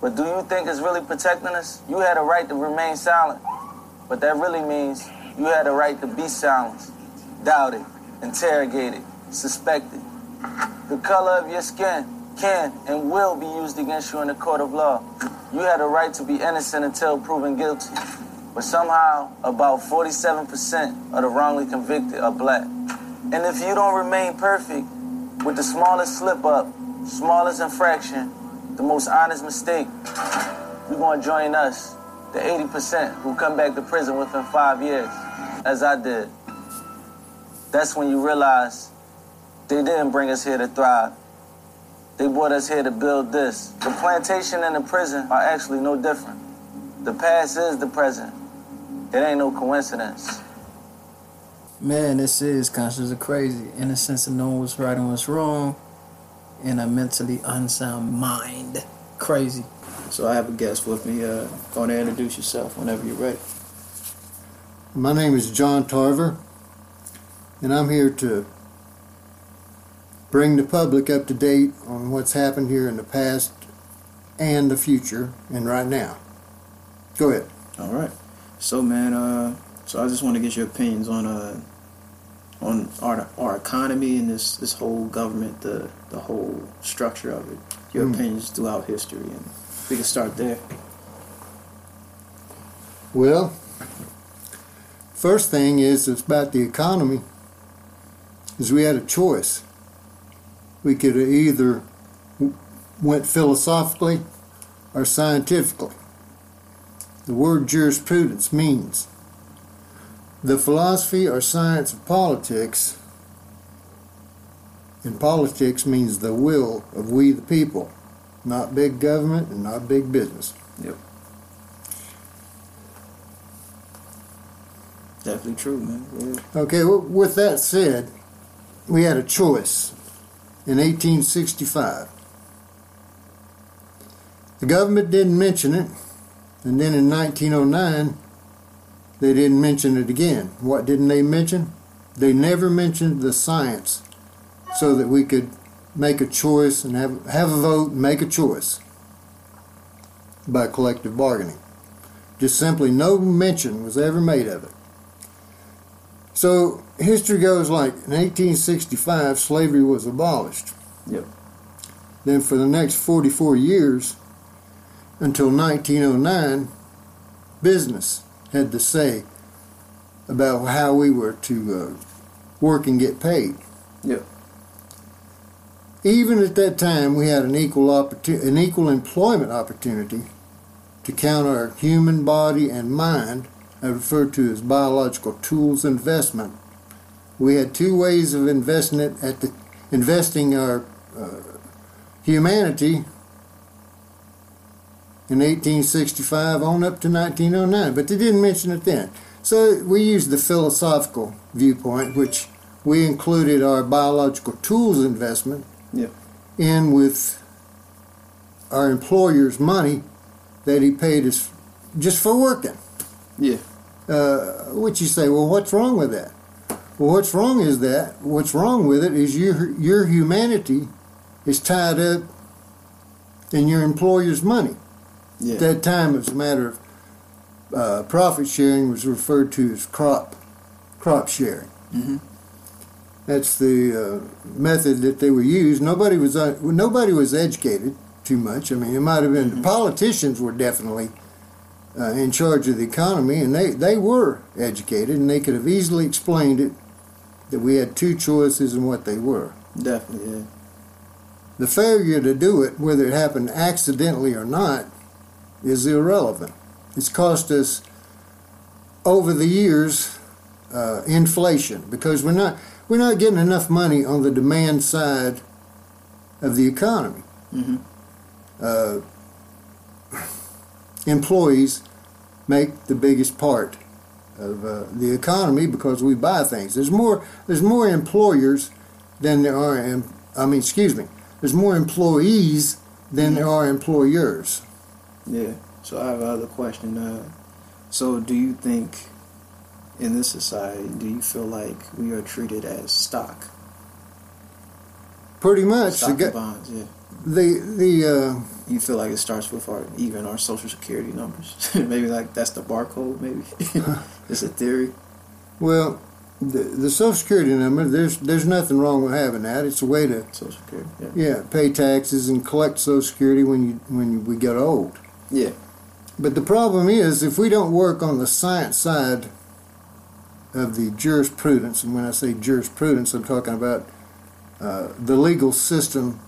But do you think it's really protecting us? You had a right to remain silent. But that really means you had a right to be silenced, doubted, interrogated, suspected. The color of your skin can and will be used against you in the court of law. You had a right to be innocent until proven guilty. But somehow, about 47% of the wrongly convicted are black. And if you don't remain perfect, with the smallest slip up, smallest infraction, the most honest mistake, you're going to join us, the 80% who come back to prison within five years, as I did. That's when you realize they didn't bring us here to thrive. They brought us here to build this. The plantation and the prison are actually no different. The past is the present. It ain't no coincidence. Man, this is conscious of crazy. In the sense of knowing what's right and what's wrong. In a mentally unsound mind. Crazy. So I have a guest with me. Uh, go ahead and introduce yourself whenever you're ready. My name is John Tarver, and I'm here to bring the public up to date on what's happened here in the past and the future and right now. Go ahead. All right. So, man, uh, so I just want to get your opinions on uh, on our our economy and this this whole government, the the whole structure of it. Your Mm. opinions throughout history, and we can start there. Well, first thing is it's about the economy. Is we had a choice. We could have either went philosophically or scientifically. The word jurisprudence means the philosophy or science of politics. And politics means the will of we the people, not big government and not big business. Yep. Definitely true, man. Yeah. Okay, well, with that said, we had a choice in 1865. The government didn't mention it, and then in 1909, they didn't mention it again. What didn't they mention? They never mentioned the science so that we could make a choice and have, have a vote and make a choice by collective bargaining. Just simply no mention was ever made of it. So history goes like in 1865, slavery was abolished. Yep. Then for the next 44 years, until 1909, business had to say about how we were to uh, work and get paid. Yep. Even at that time, we had an equal opportu- an equal employment opportunity to count our human body and mind, I refer to as biological tools investment. We had two ways of investing it at the investing our uh, humanity in 1865 on up to 1909, but they didn't mention it then. So we used the philosophical viewpoint, which we included our biological tools investment Yep. in with our employer's money that he paid us just for working. Yeah. Uh, which you say, well, what's wrong with that? Well, what's wrong is that what's wrong with it is your your humanity is tied up in your employer's money. Yeah. At that time, it was a matter of uh, profit sharing was referred to as crop crop sharing. Mhm. That's the uh, method that they were used. Nobody was uh, nobody was educated too much. I mean, it might have been the politicians were definitely uh, in charge of the economy, and they they were educated, and they could have easily explained it that we had two choices and what they were. Definitely. Yeah. The failure to do it, whether it happened accidentally or not, is irrelevant. It's cost us over the years uh, inflation because we're not we're not getting enough money on the demand side of the economy. Mm-hmm. Uh, employees make the biggest part of uh, the economy because we buy things. There's more there's more employers than there are. Em- I mean, excuse me. There's more employees than there are employers. Yeah. So I have another question. Uh, so do you think in this society, do you feel like we are treated as stock? Pretty much. Stock the, bonds, yeah. the the uh, you feel like it starts with our even our social security numbers. maybe like that's the barcode. Maybe it's a theory. Well, the, the Social Security number, there's there's nothing wrong with having that. It's a way to Social security. Yeah. yeah pay taxes and collect Social Security when you when we get old. Yeah. But the problem is if we don't work on the science side of the jurisprudence, and when I say jurisprudence, I'm talking about uh, the legal system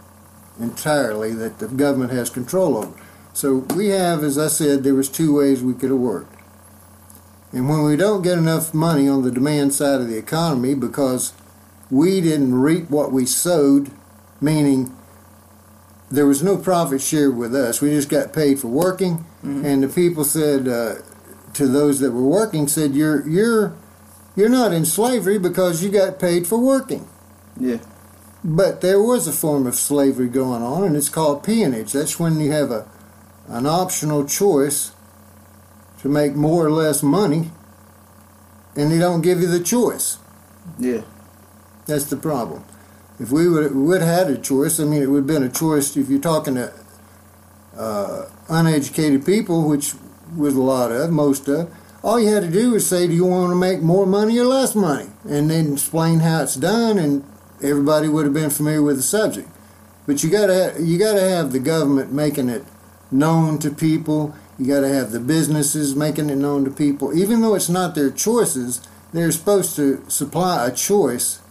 entirely that the government has control over. So we have, as I said, there was two ways we could have worked. And when we don't get enough money on the demand side of the economy because we didn't reap what we sowed, meaning there was no profit shared with us, we just got paid for working, and the people said uh, to those that were working, said, "You're you're you're not in slavery because you got paid for working." Yeah. But there was a form of slavery going on, and it's called peonage. That's when you have a an optional choice to make more or less money, and they don't give you the choice. Yeah. That's the problem. If we would would had a choice, I mean, it would have been a choice. If you're talking to uh, uneducated people, which was a lot of, most of, all you had to do was say, "Do you want to make more money or less money?" and then explain how it's done, and everybody would have been familiar with the subject. But you gotta you gotta have the government making it known to people. You gotta have the businesses making it known to people, even though it's not their choices. They're supposed to supply a choice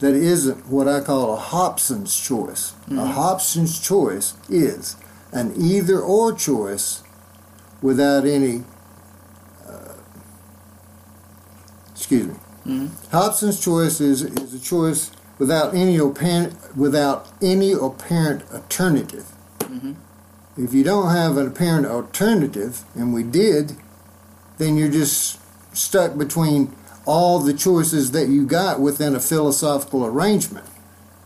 that isn't what I call a Hobson's choice. A mm-hmm. Hobson's choice is an either or choice without any. Uh, excuse me. Mm-hmm. Hobson's choice is, is a choice without any apparent without any apparent alternative. Mm-hmm. If you don't have an apparent alternative, and we did, then you're just stuck between all the choices that you got within a philosophical arrangement,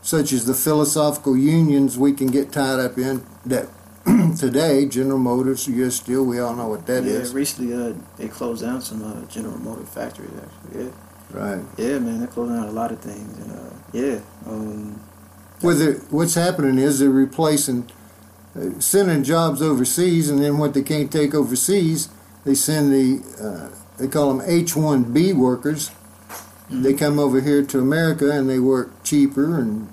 such as the philosophical unions we can get tied up in that today, General Motors, U.S. Steel, we all know what that yeah. is, Recently, uh, they closed down some uh, General Motor factories. Actually. Yeah. Right. Yeah, man. They're closing out a lot of things. And, uh, yeah. Um, Whether what's happening is they're replacing, uh, sending jobs overseas, and then what they can't take overseas, they send the, uh, they call them H-1B workers. They mm-hmm. come over here to America and they work cheaper and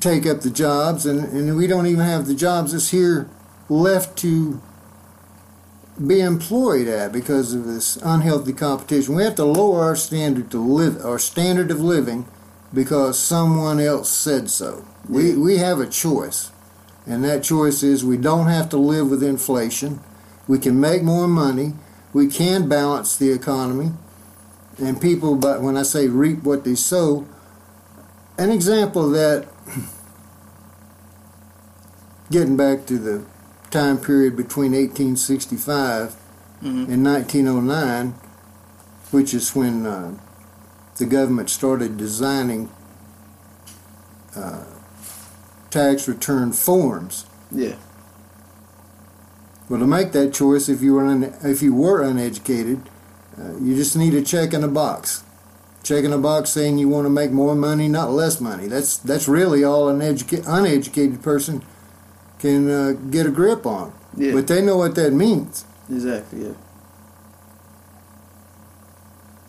take up the jobs, and, and we don't even have the jobs that's here left to be employed at because of this unhealthy competition. We have to lower our standard to live, our standard of living, because someone else said so. We we have a choice, and that choice is we don't have to live with inflation. We can make more money. We can balance the economy, and people. But when I say reap what they sow, an example of that. Getting back to the time period between 1865 Mhm. and 1909, which is when uh, the government started designing uh, tax return forms. yeah. Well, to make that choice, if you were un- if you were uneducated, uh, you just need a check in a box. Check in a box saying you want to make more money, not less money. That's that's really all an educa- uneducated person can uh, get a grip on. Yeah. But they know what that means. Exactly. Yeah.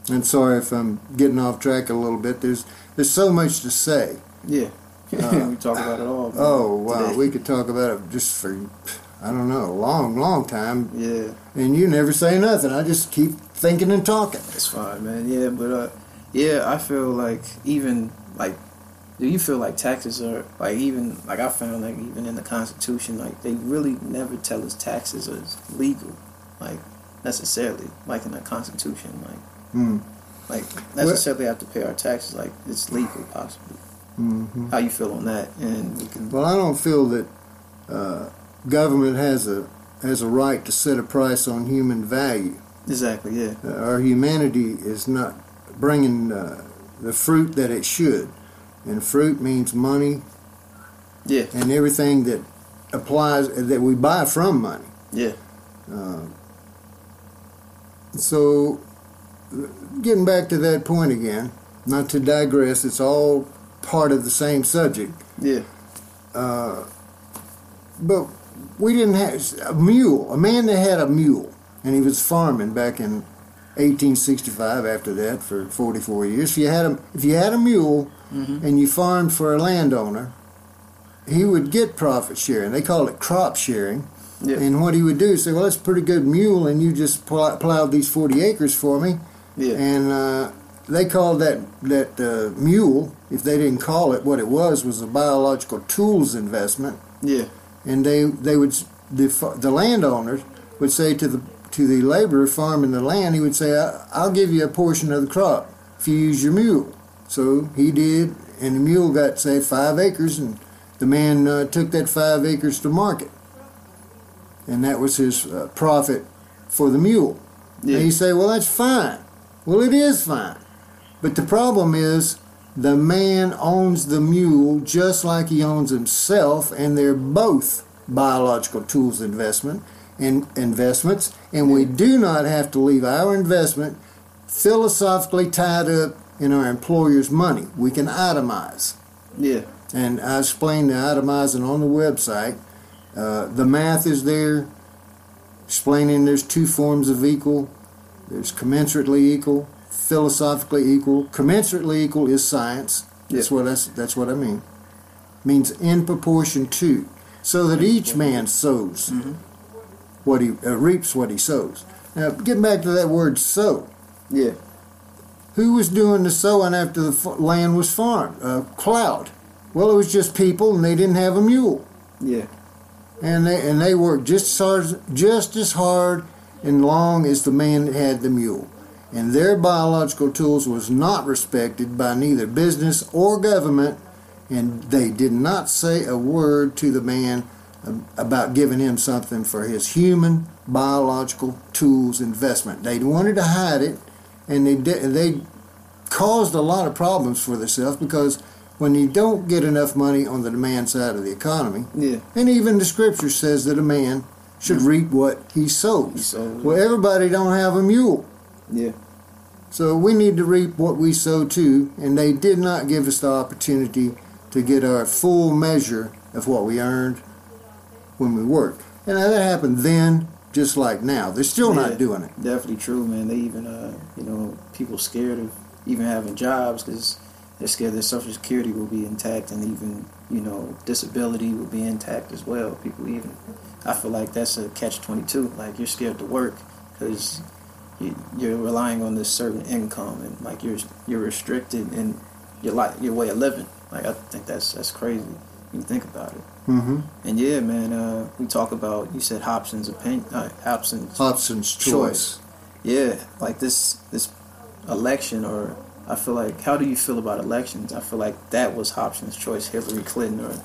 And sorry if I'm getting off track a little bit. There's there's so much to say. Yeah. Uh, we talk about it all. Oh wow, today. we could talk about it just for I don't know a long, long time. Yeah. And you never say nothing. I just keep thinking and talking. It's fine, man. Yeah, but uh, yeah, I feel like even like, do you feel like taxes are like even like I found like even in the Constitution like they really never tell us taxes are legal, like necessarily like in the Constitution like Hmm. like necessarily have to pay our taxes like it's legal possibly. hmm How you feel on that? And we can Well, I don't feel that uh, government has a has a right to set a price on human value. exactly yeah Uh, our humanity is not bringing uh, the fruit that it should, and fruit means money yeah and everything that applies that we buy from money. yeah Uh, so, getting back to that point again, not to digress, it's all part of the same subject. yeah Uh, but we didn't have a mule. A man that had a mule, and he was farming back in 1865. After that, for 44 years, if you had a if you had a mule Mhm. and you farmed for a landowner, he would get profit sharing. They call it crop sharing. Yeah. And what he would do is say, "Well, that's a pretty good mule, and you just pl- plowed these 40 acres for me." Yeah. And uh, they called that that uh, mule, if they didn't call it what it was, was a biological tools investment. Yeah. And they they would the the landowners would say to the to the laborer farming the land, he would say, "I- "I'll give you a portion of the crop if you use your mule." So he did, and the mule got say five acres, and the man uh, took that five acres to market, and that was his uh, profit for the mule. Yeah. And you say, well, that's fine. Well, it is fine. But the problem is the man owns the mule just like he owns himself, and they're both biological tools investment and investments, and we do not have to leave our investment philosophically tied up in our employer's money. We can itemize. Yeah. And I explained the itemizing on the website. Uh, the math is there, explaining there's two forms of equal. There's commensurately equal, philosophically equal. Commensurately equal is science. That's what that's, that's what I mean. Means in proportion to, so that each man sows what he uh, reaps what he sows. Now, getting back to that word sow. Yeah. Who was doing the sowing after the f- land was farmed? Uh, cloud. Well, it was just people, and they didn't have a mule, Yeah. and they and they worked just as hard, just as hard and long as the man that had the mule. And their biological tools was not respected by neither business or government, and they did not say a word to the man about giving him something for his human biological tools investment. They wanted to hide it, and they did. They caused a lot of problems for themselves because when you don't get enough money on the demand side of the economy, Yeah. and even the scripture says that a man should reap what he sows. He sows. Well, everybody don't have a mule. Yeah. So we need to reap what we sow too, and they did not give us the opportunity to get our full measure of what we earned when we worked. And that happened then, just like now. They're still Yeah. not doing it. Definitely true, man. They even, uh, you know, people scared of even having jobs because they're scared their social security will be intact and even, you know, disability will be intact as well. People even, I feel like that's a catch twenty two. Like you're scared to work because you, you're relying on this certain income and like you're you're restricted in your life, your way of living. Like I think that's that's crazy. You think about it. Mm-hmm. And yeah, man, uh, we talk about you said Hobson's opinion, uh, Hobson's Hobson's choice. yeah, like this this election, or I feel like, how do you feel about elections? I feel like that was Hobson's choice, Hillary Clinton, or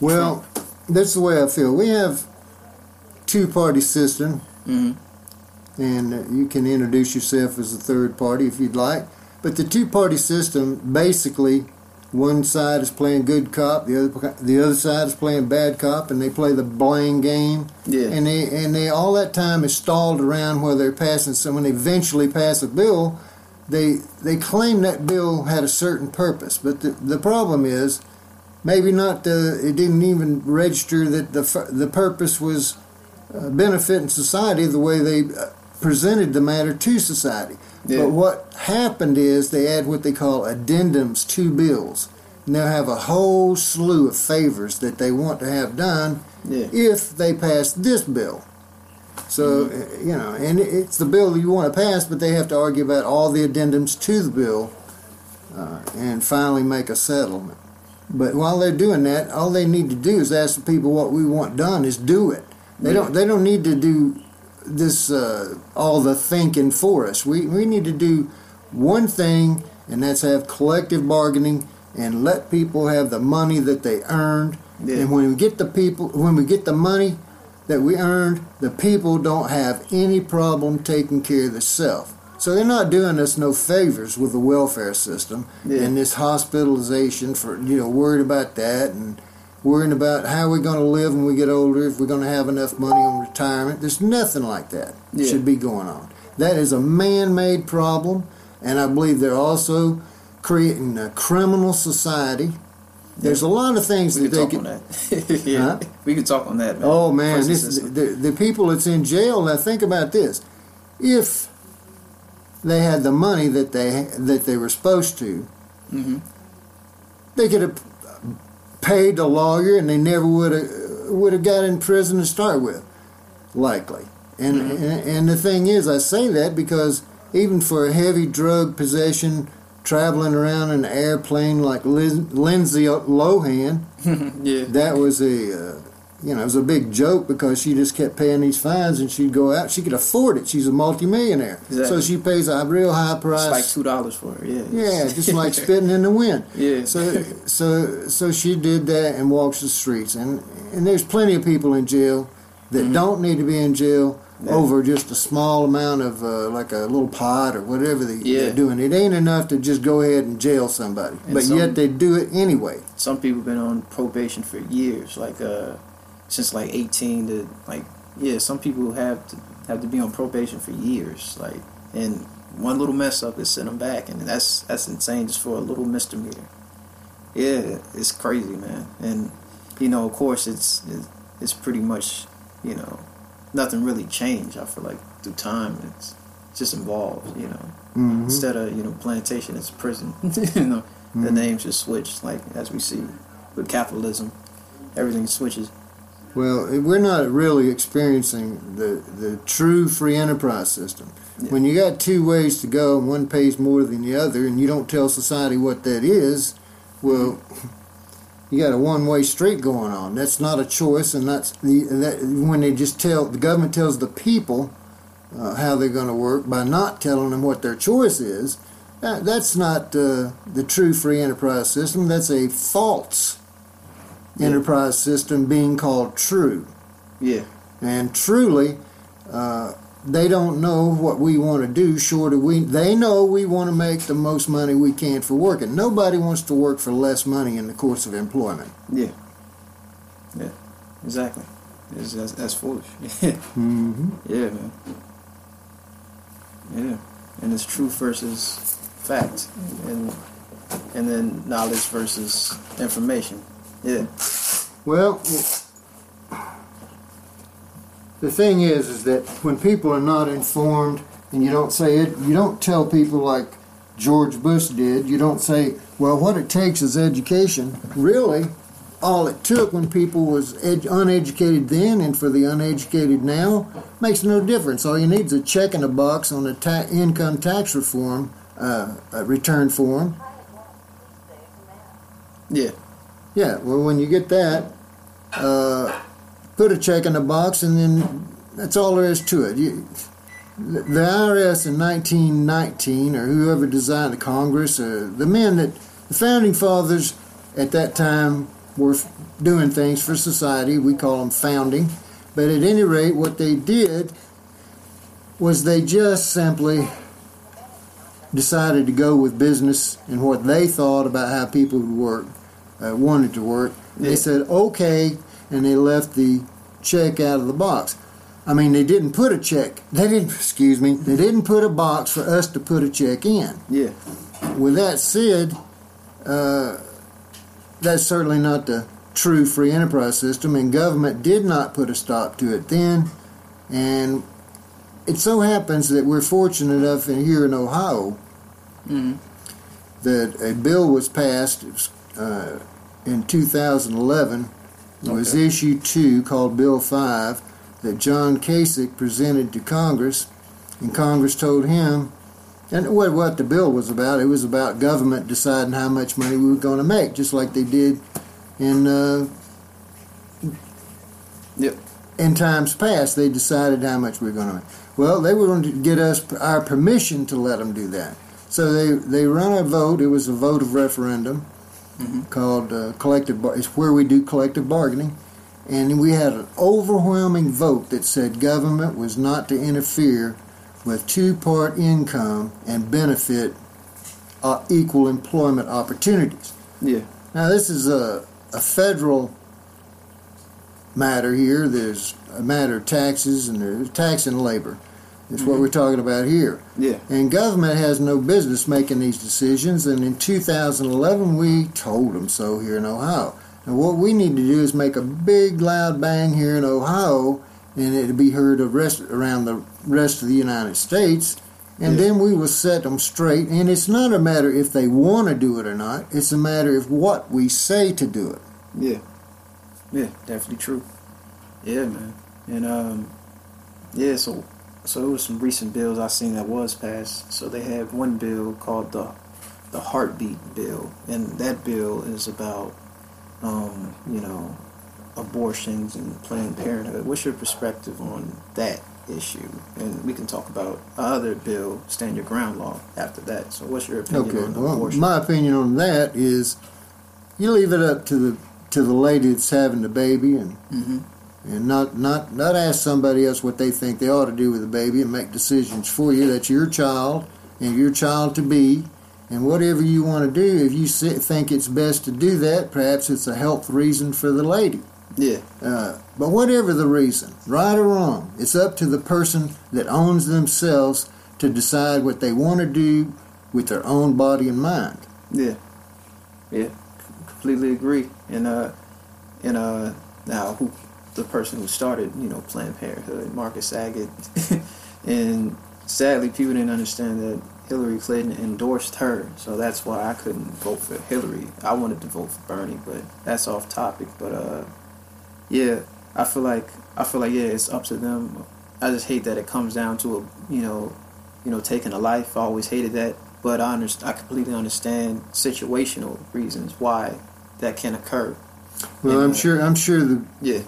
Well, that's the way I feel. We have two-party system, Mhm. And you can introduce yourself as a third party if you'd like. But the two-party system, basically, one side is playing good cop, the other the other side is playing bad cop, and they play the blame game. yeah, And they and they all that time is stalled around where they're passing. So when they eventually pass a bill, they they claim that bill had a certain purpose. But the the problem is, maybe not the it didn't even register that the the purpose was uh, benefiting society the way they uh, presented the matter to society. Yeah. But what happened is they add what they call addendums to bills. And they'll have a whole slew of favors that they want to have done yeah, if they pass this bill. So, uh, you know, and it's the bill you want to pass, but they have to argue about all the addendums to the bill uh, and finally make a settlement. But while they're doing that, all they need to do is ask the people what we want done is do it. They don't. They don't need to do this uh, all the thinking for us. We we need to do one thing, and that's have collective bargaining and let people have the money that they earned. Yeah. And when we get the people, when we get the money that we earned, the people don't have any problem taking care of themselves. So they're not doing us no favors with the welfare system Yeah. and this hospitalization for you know worried about that and worrying about how we're going to live when we get older, if we're going to have enough money on retirement. There's nothing like that Yeah. should be going on. That is a man-made problem, and I believe they're also creating a criminal society There's a lot of things We that can they talk on could. that. yeah, Huh? we can talk on that. Man. Oh man, this, the, the people that's in jail. Now think about this: if they had the money that they that they were supposed to, Mhm. they could have paid a lawyer, and they never would have would have got in prison to start with, likely. And, Mm-hmm. and and the thing is, I say that because even for a heavy drug possession, traveling around in an airplane like Lin- Lindsay Lohan, yeah, that was a uh, you know it was a big joke because she just kept paying these fines and she'd go out she could afford it she's a multimillionaire so she pays a real high price it's like two dollars for her. Yeah, yeah just like spitting in the wind Yeah. so so so she did that and walks the streets and and there's plenty of people in jail that don't need to be in jail Mm-hmm. Yeah. over just a small amount of uh, like a little pot or whatever they, Yeah. they're doing it ain't enough to just go ahead and jail somebody And but some- yet they do it anyway some people been on probation for years, like uh, since like eighteen to like yeah. Some people have to have to be on probation for years, like and one little mess up is send them back, and that's that's insane just for a little misdemeanor. Yeah, it's crazy, man. And you know, of course, it's it's, pretty much you know nothing really changed. I feel like through time, it's just involved. You know, Mhm. instead of you know plantation, it's prison. you know, the Mhm. names just switched, like as we see with capitalism, everything switches. Well, we're not really experiencing the, the true free enterprise system. Yeah. When you got two ways to go and one pays more than the other, and you don't tell society what that is, well, you got a one way street going on. That's not a choice, and that's the that when they just tell the government tells the people uh, how they're going to work by not telling them what their choice is. That, that's not uh, the true free enterprise system. That's a false Yeah. enterprise system being called true. Yeah, And truly, uh, they don't know what we want to do. Short of we, they know we want to make the most money we can for working. Nobody wants to work for less money in the course of employment. yeah, yeah, exactly. It's, that's, that's foolish. Mm-hmm. yeah, man. Yeah, and it's truth versus fact, and and then knowledge versus information. Yeah, Well, the thing is, is that when people are not informed, and you don't say it, you don't tell people like George Bush did. You don't say, "Well, what it takes is education." Really, all it took when people was ed- uneducated then, and for the uneducated now, makes no difference. All you need is a check in a box on a ta- income tax reform uh, uh, return form. yeah, Yeah, well, when you get that, uh, put a check in the box, and then that's all there is to it. You, the IRS in 1919, or whoever designed the Congress, or the men that the founding fathers at that time were doing things for society. We call them founding, but at any rate, what they did was they just simply decided to go with business and what they thought about how people would work uh, wanted to work. They Yeah. said okay, and they left the check out of the box. I mean, they didn't put a check. They didn't. Excuse me. They didn't put a box for us to put a check in. yeah, With that said, uh, that's certainly not the true free enterprise system, and government did not put a stop to it then. And it so happens that we're fortunate enough in here in Ohio Mhm. that a bill was passed uh, in 2011. It was Okay. issue two called Bill 5 that John Kasich presented to Congress, and Congress told him, and what, what the bill was about, it was about government deciding how much money we were going to make, just like they did in uh, Yep. in times past. They decided how much we were going to make. Well, they were going to get us our permission to let them do that. So they they run a vote. It was a vote of referendum Mhm. called uh, collective. Bar- it's where we do collective bargaining, and we had an overwhelming vote that said government was not to interfere with two-part income and benefit uh, equal employment opportunities. Yeah. Now, this is a, a federal matter here. There's a matter of taxes and there's tax and labor. It's what we're talking about here. Yeah. And government has no business making these decisions. And in 2011, we told them so here in Ohio. And what we need to do is make a big, loud bang here in Ohio, and it'll be heard of rest, around the rest of the United States. And Yeah. then we will set them straight. And it's not a matter if they want to do it or not. It's a matter of what we say to do it. Yeah. Yeah, definitely true. Yeah, man. And um yeah, so so there was some recent bills I seen that was passed. So they had one bill called the the heartbeat bill and that bill is about um, you know, abortions and Planned Parenthood. What's your perspective on that issue? And we can talk about other bill, stand your ground law after that. So what's your opinion Okay. on Well, abortion? my opinion on that is, you leave it up to the to the lady that's having the baby, and hmm and not not not ask somebody else what they think they ought to do with the baby and make decisions for you. That's your child and your child to be, and whatever you want to do. If you think it's best to do that, perhaps it's a health reason for the lady. Yeah. Uh, but whatever the reason, right or wrong, it's up to the person that owns themselves to decide what they want to do with their own body and mind. Yeah, yeah, completely agree. And uh, and uh, now who the person who started, you know, Planned Parenthood, Margaret Sanger, and sadly, people didn't understand that Hillary Clinton endorsed her, so that's why I couldn't vote for Hillary. I wanted to vote for Bernie, but that's off topic. But uh, yeah, I feel like I feel like yeah, it's up to them. I just hate that it comes down to a you know, you know, taking a life. I always hated that, but I understand. I completely understand situational reasons why that can occur. Well, And, I'm uh, sure. I'm sure the Yeah,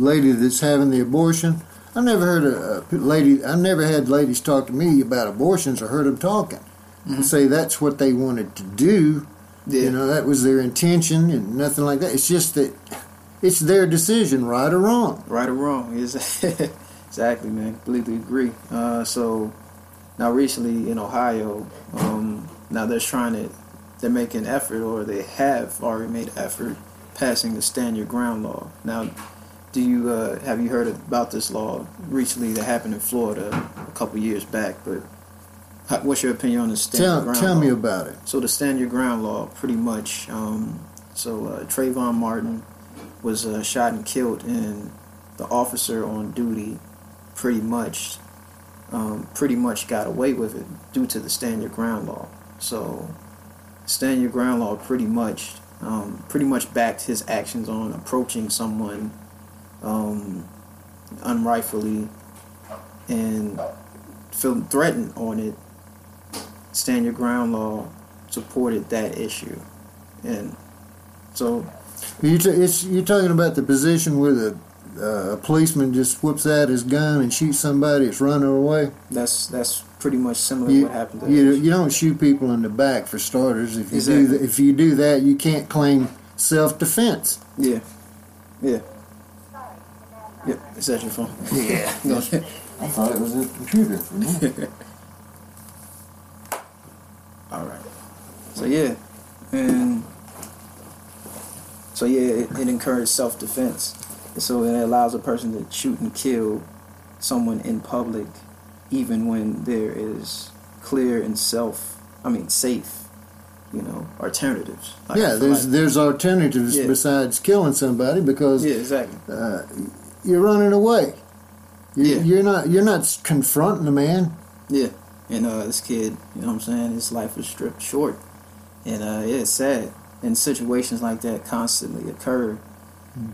lady that's having the abortion. I've never heard a, a lady. I've never had ladies talk to me about abortions or heard them talking and say that's what they wanted to do. yeah, You know, that was their intention and nothing like that. It's just that it's their decision, right or wrong. right or wrong. Is exactly, man. Completely agree. Uh, so now, recently in Ohio, um, now they're trying to, they're making effort, or they have already made effort, passing the stand your ground law. Now, do you uh, have you heard about this law recently that happened in Florida a couple years back? But how, what's your opinion on the stand your Tell ground tell law? me about it. So the stand your ground law, pretty much. Um, so uh, Trayvon Martin was uh, shot and killed, and the officer on duty, pretty much, um, pretty much got away with it due to the stand your ground law. So, stand your ground law pretty much, um, pretty much backed his actions on approaching someone um, unrightfully and feeling threatened on it stand your ground law supported that issue and so You t- it's, you're talking about the position where the uh, a policeman just whips out his gun and shoots somebody that's running away. that's that's pretty much similar to You, what happened to you, you don't shoot people in the back for starters. If you do th- if you do that, you can't claim self defense. yeah yeah yep it's that your phone Yeah. no. I thought it was a computer all right so yeah and so yeah it, it encourages self-defense so it allows a person to shoot and kill someone in public even when there is clear and self i mean safe you know alternatives Like, yeah, there's like- there's alternatives Yeah. besides killing somebody because yeah exactly uh, you're running away. You, Yeah. You're not you're not confronting the man. Yeah, and uh, this kid, you know what I'm saying, his life was stripped short, and uh, yeah, it's sad. And situations like that constantly occur,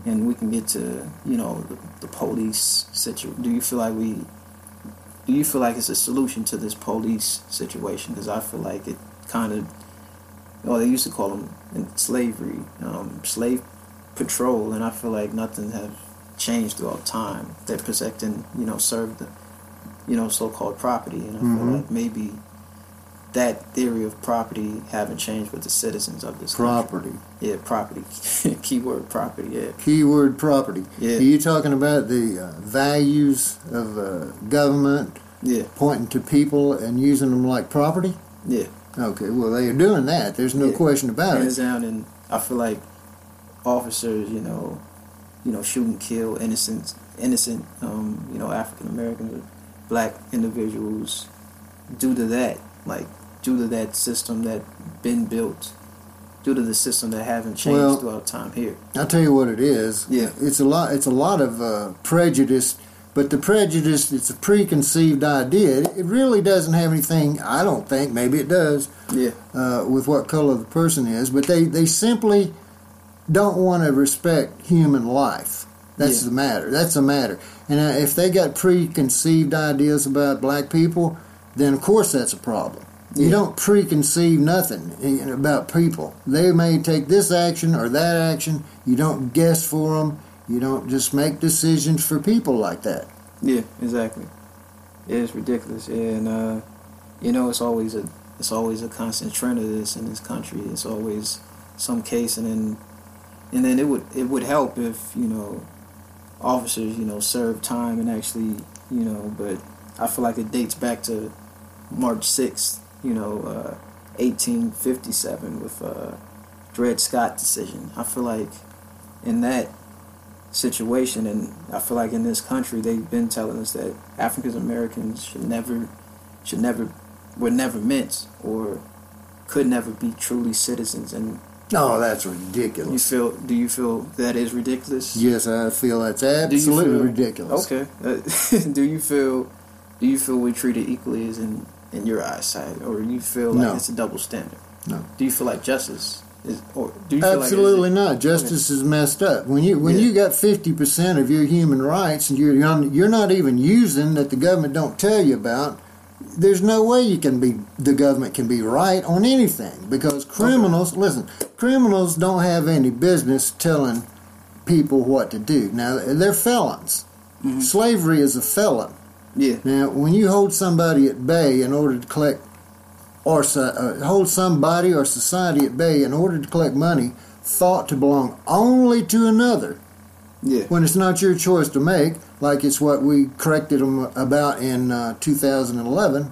and we can get to you know the, the police situation. Do you feel like we? Do you feel like it's a solution to this police situation? Because I feel like it kind of, well, they used to call them in slavery, um, slave patrol, and I feel like nothing has changed throughout time. They're protecting, you know, serve the, you know, so-called property, and I feel Mhm. like maybe that theory of property haven't changed with the citizens of this country. Property. Yeah, property. Keyword property. Yeah. Keyword property. Yeah. Are you talking about the uh, values of uh, government Yeah. pointing to people and using them like property? Yeah. Okay, well they are doing that. There's no Yeah. question about Hands it. down, and I feel like officers, you know, you know, shoot and kill innocent, innocent, um, you know, African Americans, black individuals due to that, like due to that system that been built, due to the system that haven't changed Well- throughout time here. I'll tell you what it is. Yeah. It's a lot. It's a lot of uh, prejudice, but the prejudice it's a preconceived idea. It, it really doesn't have anything. I don't think. Maybe it does Yeah, uh, with what color the person is, but they they simply don't want to respect human life. That's Yeah. the matter. That's the matter. And uh, if they got preconceived ideas about black people, then of course that's a problem. You Yeah. don't preconceive nothing eh, about people. They may take this action or that action. You don't guess for them. You don't just make decisions for people like that. yeah, exactly. Yeah, it's ridiculous. Yeah, and uh, you know, it's always a it's always a constant trend of this in this country. It's always some case, and then and then it would it would help if you know officers you know serve time and actually you know, but I feel like it dates back to March sixth, you know, uh, eighteen fifty seven with uh, Dred Scott decision. I feel like in that situation, and I feel like in this country they've been telling us that African Americans should never, should never, were never meant or could never be truly citizens. And No, that's ridiculous. you feel? Do you feel that is ridiculous? Yes, I feel that's absolutely feel- ridiculous. Okay. Uh, do you feel? Do you feel we're treated equally as in in your eyesight, or you feel like No. it's a double standard? No. Do you feel like justice is, or do you feel Absolutely like not. Justice is messed up. When you when Yeah. you got fifty percent of your human rights and you're you're not even using that the government don't tell you about, there's no way you can be the government can be right on anything because criminals listen criminals don't have any business telling people what to do. Now they're felons. Mhm. Slavery is a felon. Yeah. Now, when you hold somebody at bay in order to collect, or uh, hold somebody or society at bay in order to collect money thought to belong only to another, Yeah. when it's not your choice to make, like it's what we corrected them about in uh, 2011.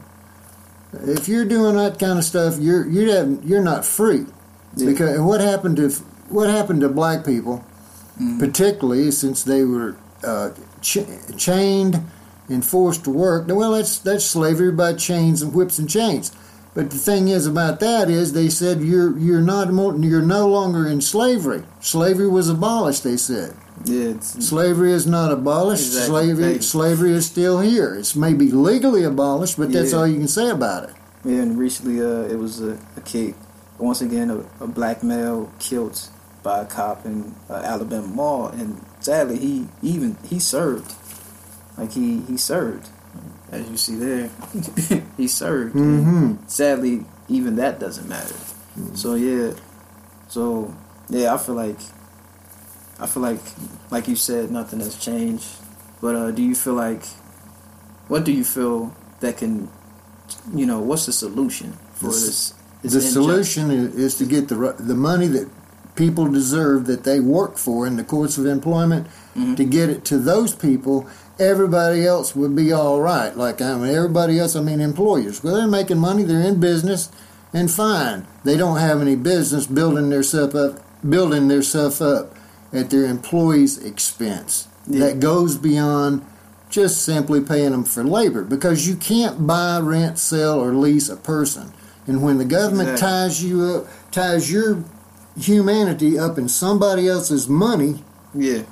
If you're doing that kind of stuff, you're you have you're not free. Yeah. Because what happened to what happened to black people, Mhm. particularly since they were uh, ch- chained and forced to work. Well, that's that's slavery by chains and whips and chains. But the thing is about that is they said you're you're not you're no longer in slavery. Slavery was abolished. They said Yeah. It's, slavery is not abolished. Exactly. Slavery slavery is still here. It's maybe legally abolished, but that's Yeah. all you can say about it. Yeah, and recently uh, it was a, a kid, once again, a, a black male killed by a cop in uh, Alabama mall, and sadly he even he served, like he he served, as you see there, he served. Mm-hmm. Sadly, even that doesn't matter. So yeah, so yeah, I feel like, I feel like, like you said, nothing has changed. But uh, do you feel like, what do you feel that can, you know, what's the solution for The this? this The solution is, is to get the the money that people deserve that they work for in the course of employment Mhm. to get it to those people. Everybody else would be all right. Like I mean, everybody else. I mean, employers. Well, they're making money. They're in business, and fine. They don't have any business building their stuff up, building their stuff up at their employees' expense. Yeah. That goes beyond just simply paying them for labor because you can't buy, rent, sell, or lease a person. And when the government Exactly. ties you up, ties your humanity up in somebody else's money, Yeah,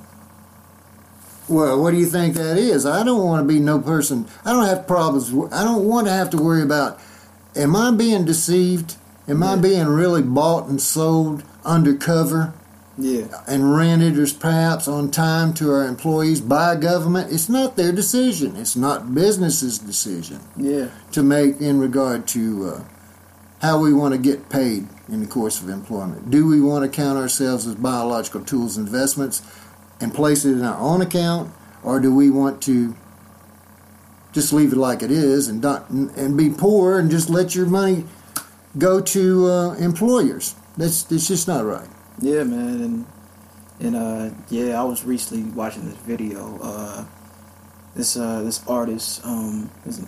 well, what do you think that is? I don't want to be no person. I don't have problems. I don't want to have to worry about. Am I being deceived? Am I being really bought and sold undercover yeah, and rented or perhaps on time to our employees by government? It's not their decision. It's not business's decision yeah, to make in regard to uh, how we want to get paid in the course of employment. Do we want to count ourselves as biological tools investments and place it in our own account, or do we want to just leave it like it is and not, and be poor and just let your money go to uh, employers? That's that's just not right. Yeah, man, and and uh, yeah, I was recently watching this video. Uh, this uh, this artist um, is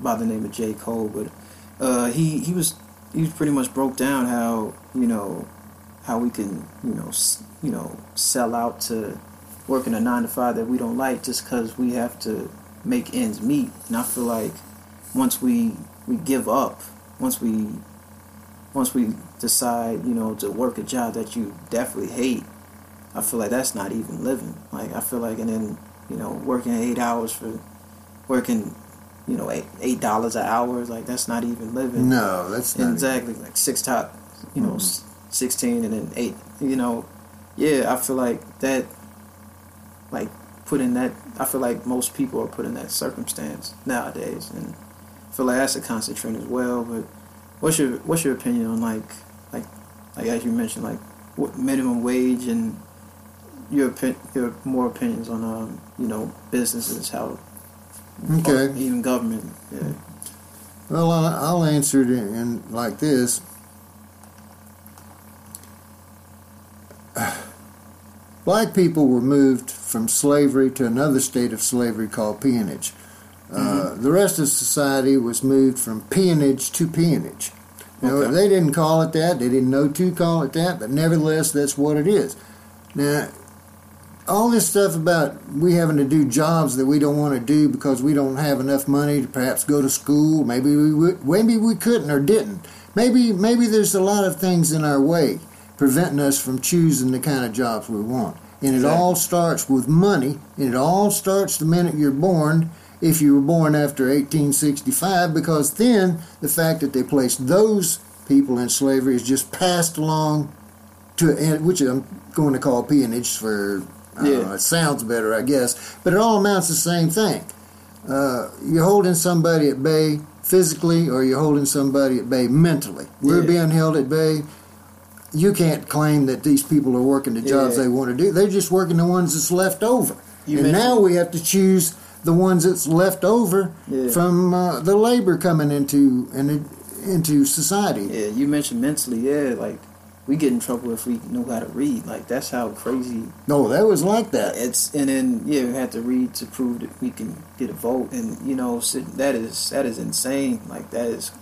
by the name of J Cole, but uh, he he was he was pretty much broke down how you know how we can you know s- you know sell out to working a nine to five that we don't like just because we have to make ends meet. And I feel like once we we give up, once we once we decide, you know, to work a job that you definitely hate, I feel like that's not even living. Like I feel like, and then you know, working eight hours for working, you know, eight eight dollars an hour, like that's not even living. No, that's not exactly like six top, you know, mm-hmm. sixteen and then eight. You know, yeah, I feel like that, like put in that. I feel like most people are put in that circumstance nowadays, and I feel like that's a constant trend as well. But what's your what's your opinion on like like like as you mentioned like what minimum wage and your your more opinions on um you know businesses how okay even government yeah. Well, I'll answer it in like this. Black people were moved from slavery to another state of slavery called peonage. Uh, mm-hmm. the rest of society was moved from peonage to peonage. Now, okay. they didn't call it that, they didn't know to call it that, but nevertheless, that's what it is. Now, all this stuff about we having to do jobs that we don't want to do because we don't have enough money to perhaps go to school. Maybe we would, maybe we couldn't or didn't. Maybe maybe there's a lot of things in our way preventing us from choosing the kind of jobs we want. And it all starts with money. And it all starts the minute you're born. If you were born after 1865, because then the fact that they placed those people in slavery is just passed along to which I'm going to call peonage for yeah. Know, it sounds better, I guess, but it all amounts to the same thing. Uh, you're holding somebody at bay physically, or you're holding somebody at bay mentally. We're yeah. being held at bay. You can't claim that these people are working the jobs yeah. they want to do. They're just working the ones that's left over. You and now we have to choose the ones that's left over from uh, the labor coming into and into society. Yeah, you mentioned mentally. Yeah, like we get in trouble if we know how to read. Like that's how crazy. No, that was like that. It's and then yeah, we had to read to prove that we can get a vote, and you know that is that is insane. Like that is.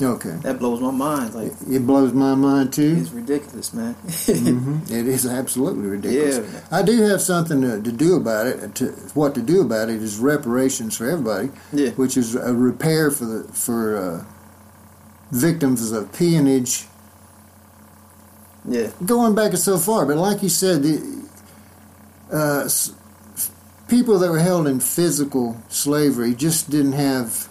Okay. That blows my mind. Like it blows my mind too. It's ridiculous, man. mm-hmm. It is absolutely ridiculous. Yeah. I do have something to, to do about it. To, what to do about it is reparations for everybody. Yeah. Which is a repair for the for uh, victims of peonage yeah. Going back so far, but like you said, the, uh, people that were held in physical slavery just didn't have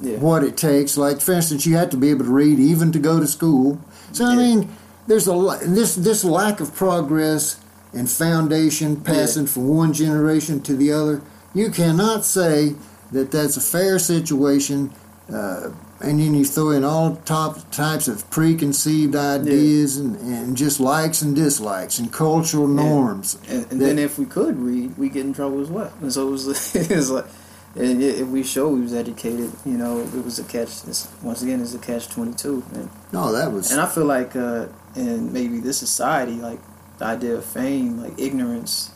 yeah. what it takes. Like, for instance, you had to be able to read even to go to school. So, yeah. I mean, there's a this this lack of progress and foundation passing yeah. from one generation to the other. You cannot say that that's a fair situation. Uh, and then you throw in all top types of preconceived ideas and, and just likes and dislikes and cultural norms. And, and, and then if we could read, we get in trouble as well. And so it was, it was like, and if we show we was educated, you know, it was a catch. once again, it's a catch twenty two. No, that was. And I feel like uh, in maybe this society, like the idea of fame, like ignorance,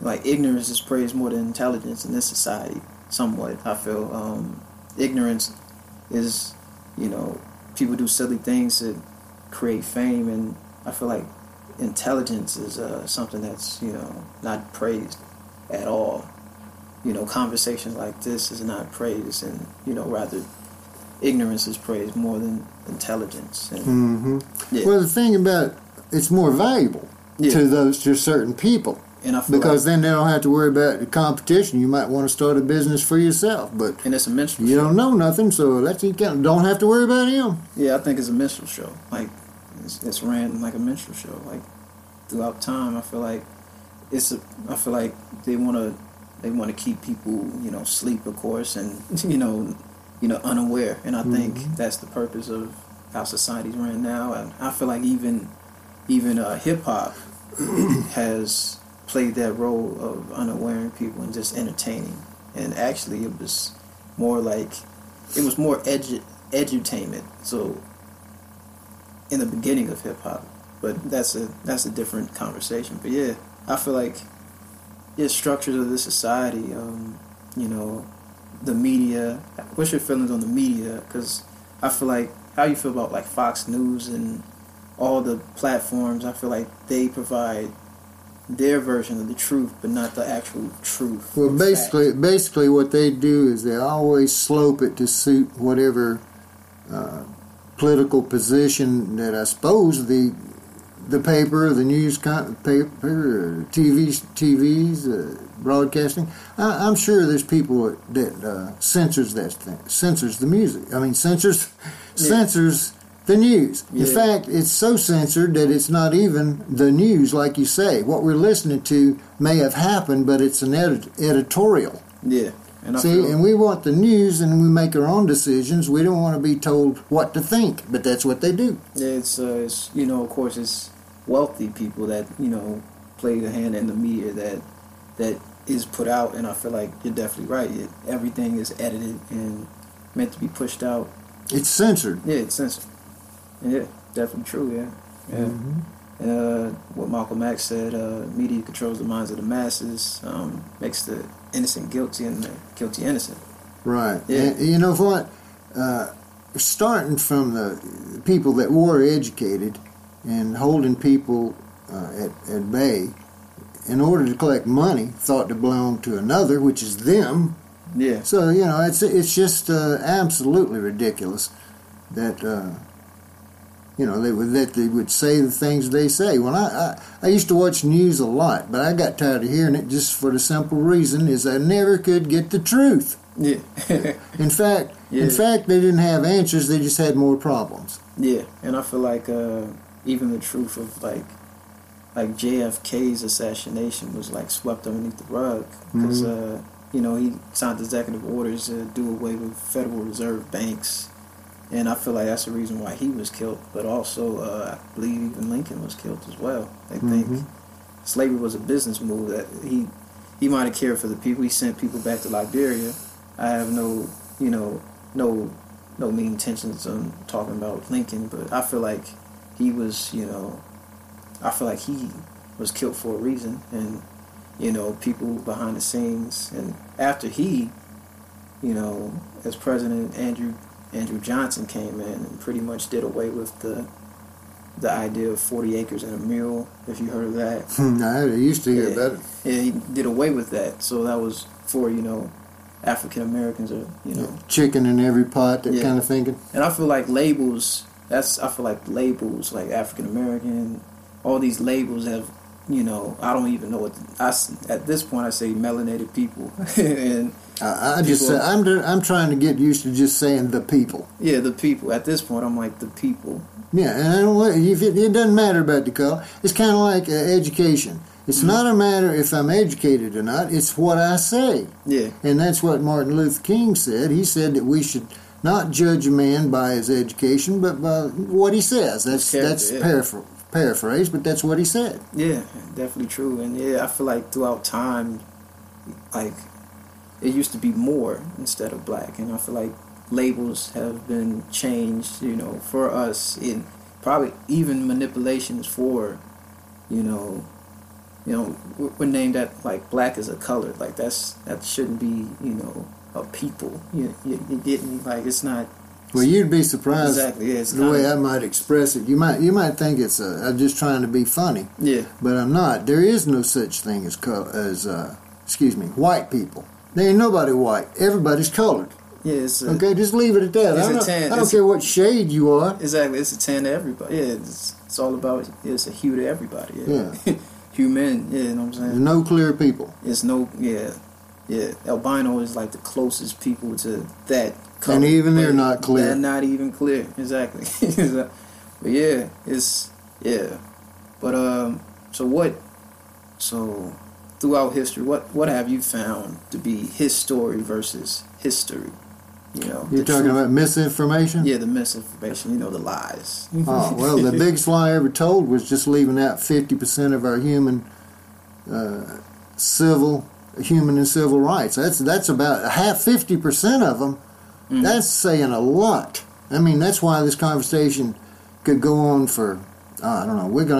like ignorance is praised more than intelligence in this society. Somewhat, I feel um, ignorance is, you know, people do silly things to create fame, and I feel like intelligence is uh, something that's you know not praised at all. You know, conversations like this is not praised, and you know rather ignorance is praised more than intelligence. And, mm-hmm. yeah. Well, the thing about it's more valuable yeah. to those to certain people. Because like, then they don't have to worry about the competition. You might want to start a business for yourself, but and it's a minstrel. You show. don't know nothing, so that's you can don't have to worry about him. Yeah, I think it's a minstrel show. Like it's, it's ran like a minstrel show. Like throughout time, I feel like it's. A, I feel like they want to they want to keep people you know sleep, of course, and you know you know unaware. And I mm-hmm. think that's the purpose of how society's ran now. And I feel like even even uh, hip hop has played that role of unawareing people and just entertaining. And actually, it was more like it was more edu- edutainment. So in the beginning of hip hop, but that's a that's a different conversation. But yeah, I feel like yeah, structures of the society. Um, you know, the media. What's your feelings on the media? Because I feel like how you feel about like Fox News and all the platforms. I feel like they provide their version of the truth, but not the actual truth. Well, basically, fact. basically, what they do is they always slope it to suit whatever uh, political position that I suppose the the paper, the news con- paper, TV, TVs, uh, broadcasting. I, I'm sure there's people that uh, censors that thing, censors the music. I mean, censors censors the news. In fact, it's so censored that it's not even the news, like you say. What we're listening to may have happened, but it's an edit- editorial. yeah, and See, feel, and we want the news, and we make our own decisions. We don't want to be told what to think, but that's what they do. yeah, it's, uh, it's you know, of course, it's wealthy people that you know play the hand in the media that that is put out, and I feel like you're definitely right. It, everything is edited and meant to be pushed out. It's censored. Yeah, it's censored. Yeah, definitely true. Yeah, yeah. Mhm. Uh, what Malcolm X said, uh, media controls the minds of the masses, um, makes the innocent guilty and the guilty innocent. Right. Yeah. And you know what? Uh, starting from the people that were educated and holding people uh, at, at bay in order to collect money thought to belong to another, which is them. Yeah, So you know, it's it's just uh, absolutely ridiculous that uh, you know they would that they would say the things they say. When I, I I used to watch news a lot, but I got tired of hearing it just for the simple reason is I never could get the truth. yeah, In fact, Yeah. in fact, they didn't have answers; they just had more problems. yeah. And I feel like uh, even the truth of like like JFK's assassination was like swept underneath the rug because uh, you know he signed executive orders to do away with Federal Reserve banks. And I feel like that's the reason why he was killed, but also uh, I believe even Lincoln was killed as well. They think Mhm. slavery was a business move that he he might have cared for the people. He sent people back to Liberia. I have no, you know, no no mean intentions on talking about Lincoln, but I feel like he was, you know, I feel like he was killed for a reason, and you know, people behind the scenes, and after he, you know, as President Andrew Andrew Johnson came in and pretty much did away with the the idea of 40 acres and a mule, if you heard of that. I used to hear Yeah. about it. Yeah, he did away with that. So that was for, you know, African Americans or, you know. Chicken in every pot, that Yeah. kind of thinking. And I feel like labels, that's, I feel like labels, like African American, all these labels have, you know, I don't even know what, I, at this point I say melanated people. and I, I just People- say, I'm I'm trying to get used to just saying the people. yeah, the people. At this point I'm like the people. Yeah, and I don't, if it, it doesn't matter about the color. It's kind of like uh, education. It's Mm-hmm. not a matter if I'm educated or not. It's what I say, Yeah, and that's what Martin Luther King said. He said that we should not judge a man by his education, but by what he says. That's character, that's yeah. paraphr- paraphrase, but that's what he said. Yeah, definitely true. And yeah, I feel like throughout time, like it used to be more instead of black, and I feel like labels have been changed. You know, for us, in probably even manipulations for, you know, you know, we're- named that like black is a color. Like that's that shouldn't be. You know, a people. You you, you get me? Like it's not Well, you'd be surprised exactly. Yeah, the way kinda- I might express it. You might you might think it's uh, I'm just trying to be funny. yeah. but I'm not. There is no such thing as co- as uh, excuse me, white people. There ain't nobody white. Everybody's colored. Yeah, a, Okay, just leave it at that. I a don't, tan- I don't care what shade you are. Exactly, it's a tan to everybody. Yeah, it's, it's all about it's a hue to everybody. Yeah, human. Yeah, you know what I'm There's saying. no clear people. It's no. Yeah, yeah. Albino is like the closest people to that. Color, And even they're not clear. They're not even clear. Exactly. but yeah, it's yeah. But um, so what? So throughout history, what what have you found to be his story versus history? You know, You're talking truth. about misinformation? yeah, the misinformation. You know, the lies. Oh, well, the biggest lie I ever told was just leaving out 50% of our human uh, civil, human and civil rights. That's that's about half, 50% of them. Mm. That's saying a lot. I mean, that's why this conversation could go on for, uh, I don't know, we're going to